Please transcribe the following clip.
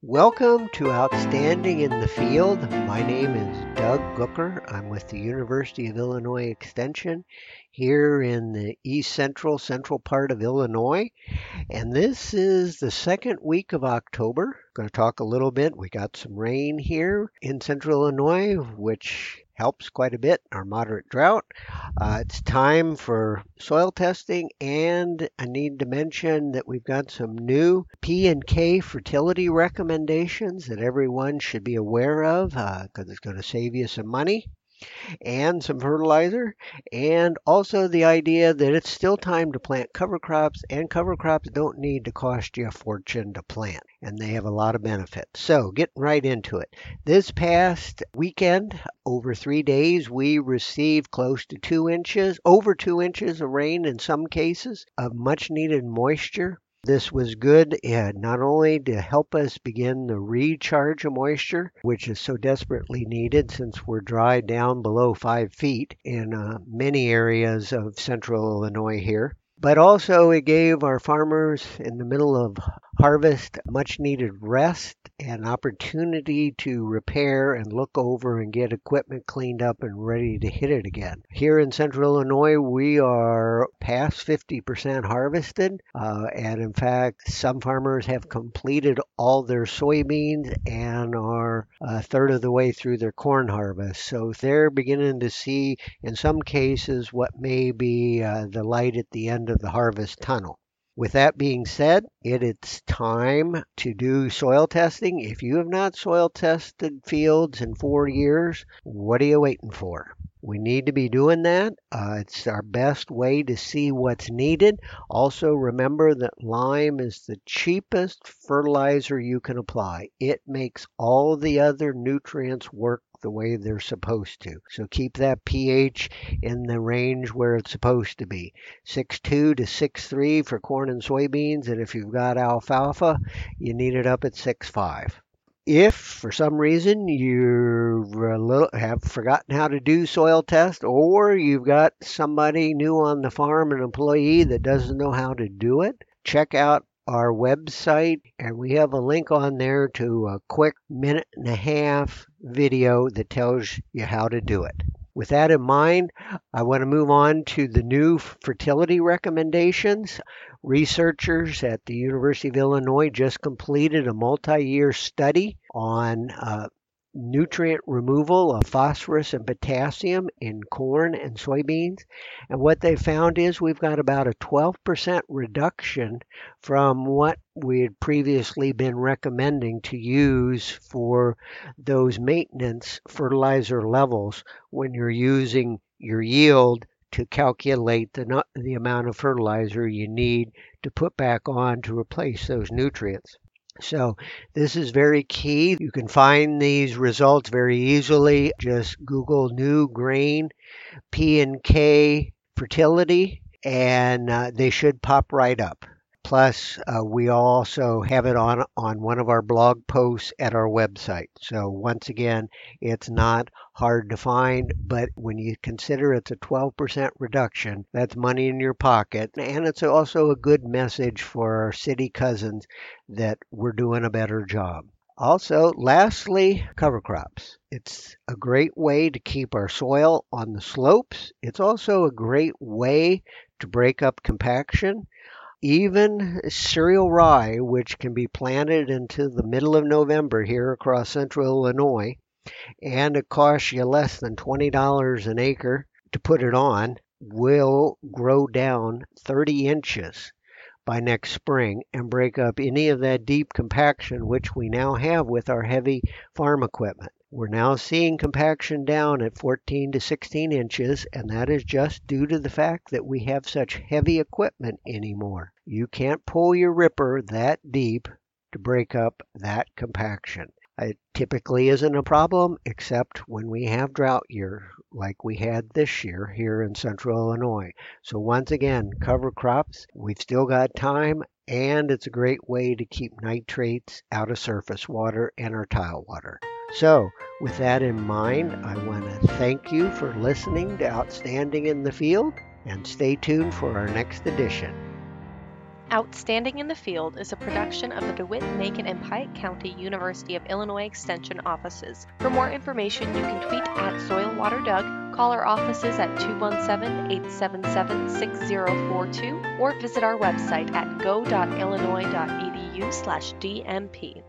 Welcome to Outstanding in the Field. My name is Doug Gucker. I'm with the University of Illinois Extension here in the east central, central part of Illinois. And this is the second week of October. I'm Going to talk a little bit. We got some rain here in central Illinois, which helps quite a bit our moderate drought. Uh, it's time for soil testing and I need to mention that we've got some new P and K fertility recommendations that everyone should be aware of because uh, it's going to save you some money and some fertilizer, and also the idea that it's still time to plant cover crops, and cover crops don't need to cost you a fortune to plant, and they have a lot of benefits. So, getting right into it. This past weekend, over three days, we received close to two inches, over two inches of rain in some cases, of much needed moisture. This was good not only to help us begin the recharge of moisture, which is so desperately needed since we're dry down below five feet in uh, many areas of central Illinois here, but also it gave our farmers in the middle of harvest much needed rest and opportunity to repair and look over and get equipment cleaned up and ready to hit it again. Here in central Illinois, we are past 50% harvested, uh, and in fact, some farmers have completed all their soybeans and are a third of the way through their corn harvest. So they're beginning to see, in some cases, what may be uh, the light at the end of the harvest tunnel. With that being said, it is time to do soil testing. If you have not soil tested fields in four years, what are you waiting for? We need to be doing that. Uh, it's our best way to see what's needed. Also, remember that lime is the cheapest fertilizer you can apply. It makes all the other nutrients work the way they're supposed to. So keep that pH in the range where it's supposed to be. 6.2 to 6.3 for corn and soybeans, and if you've got alfalfa, you need it up at 6.5. If for some reason you uh, have forgotten how to do soil test or you've got somebody new on the farm, an employee that doesn't know how to do it, check out our website, and we have a link on there to a quick minute and a half video that tells you how to do it. With that in mind, I want to move on to the new fertility recommendations. Researchers at the University of Illinois just completed a multi year study on uh, nutrient removal of phosphorus and potassium in corn and soybeans. And what they found is we've got about a 12% reduction from what we had previously been recommending to use for those maintenance fertilizer levels when you're using your yield to calculate the, the amount of fertilizer you need to put back on to replace those nutrients. So this is very key. You can find these results very easily. Just Google new grain P and K fertility and uh, they should pop right up. Plus, uh, we also have it on on one of our blog posts at our website. So once again, it's not hard to find, but when you consider it's a 12% reduction, that's money in your pocket, and it's also a good message for our city cousins that we're doing a better job. Also, lastly, cover crops. It's a great way to keep our soil on the slopes. It's also a great way to break up compaction. Even cereal rye, which can be planted into the middle of November here across central Illinois, and it costs you less than $20 an acre to put it on, will grow down 30 inches by next spring and break up any of that deep compaction which we now have with our heavy farm equipment. We're now seeing compaction down at 14 to 16 inches, and that is just due to the fact that we have such heavy equipment anymore. You can't pull your ripper that deep to break up that compaction. It typically isn't a problem except when we have drought years like we had this year here in central Illinois. So once again, cover crops. We've still got time and it's a great way to keep nitrates out of surface water and our tile water. So, with that in mind, I want to thank you for listening to Outstanding in the Field and stay tuned for our next edition. Outstanding in the Field is a production of the DeWitt, Macon, and Piatt County University of Illinois Extension offices. For more information, you can tweet at SoilWaterDoug, call our offices at 217-877-6042, or visit our website at go.illinois.edu/dmp.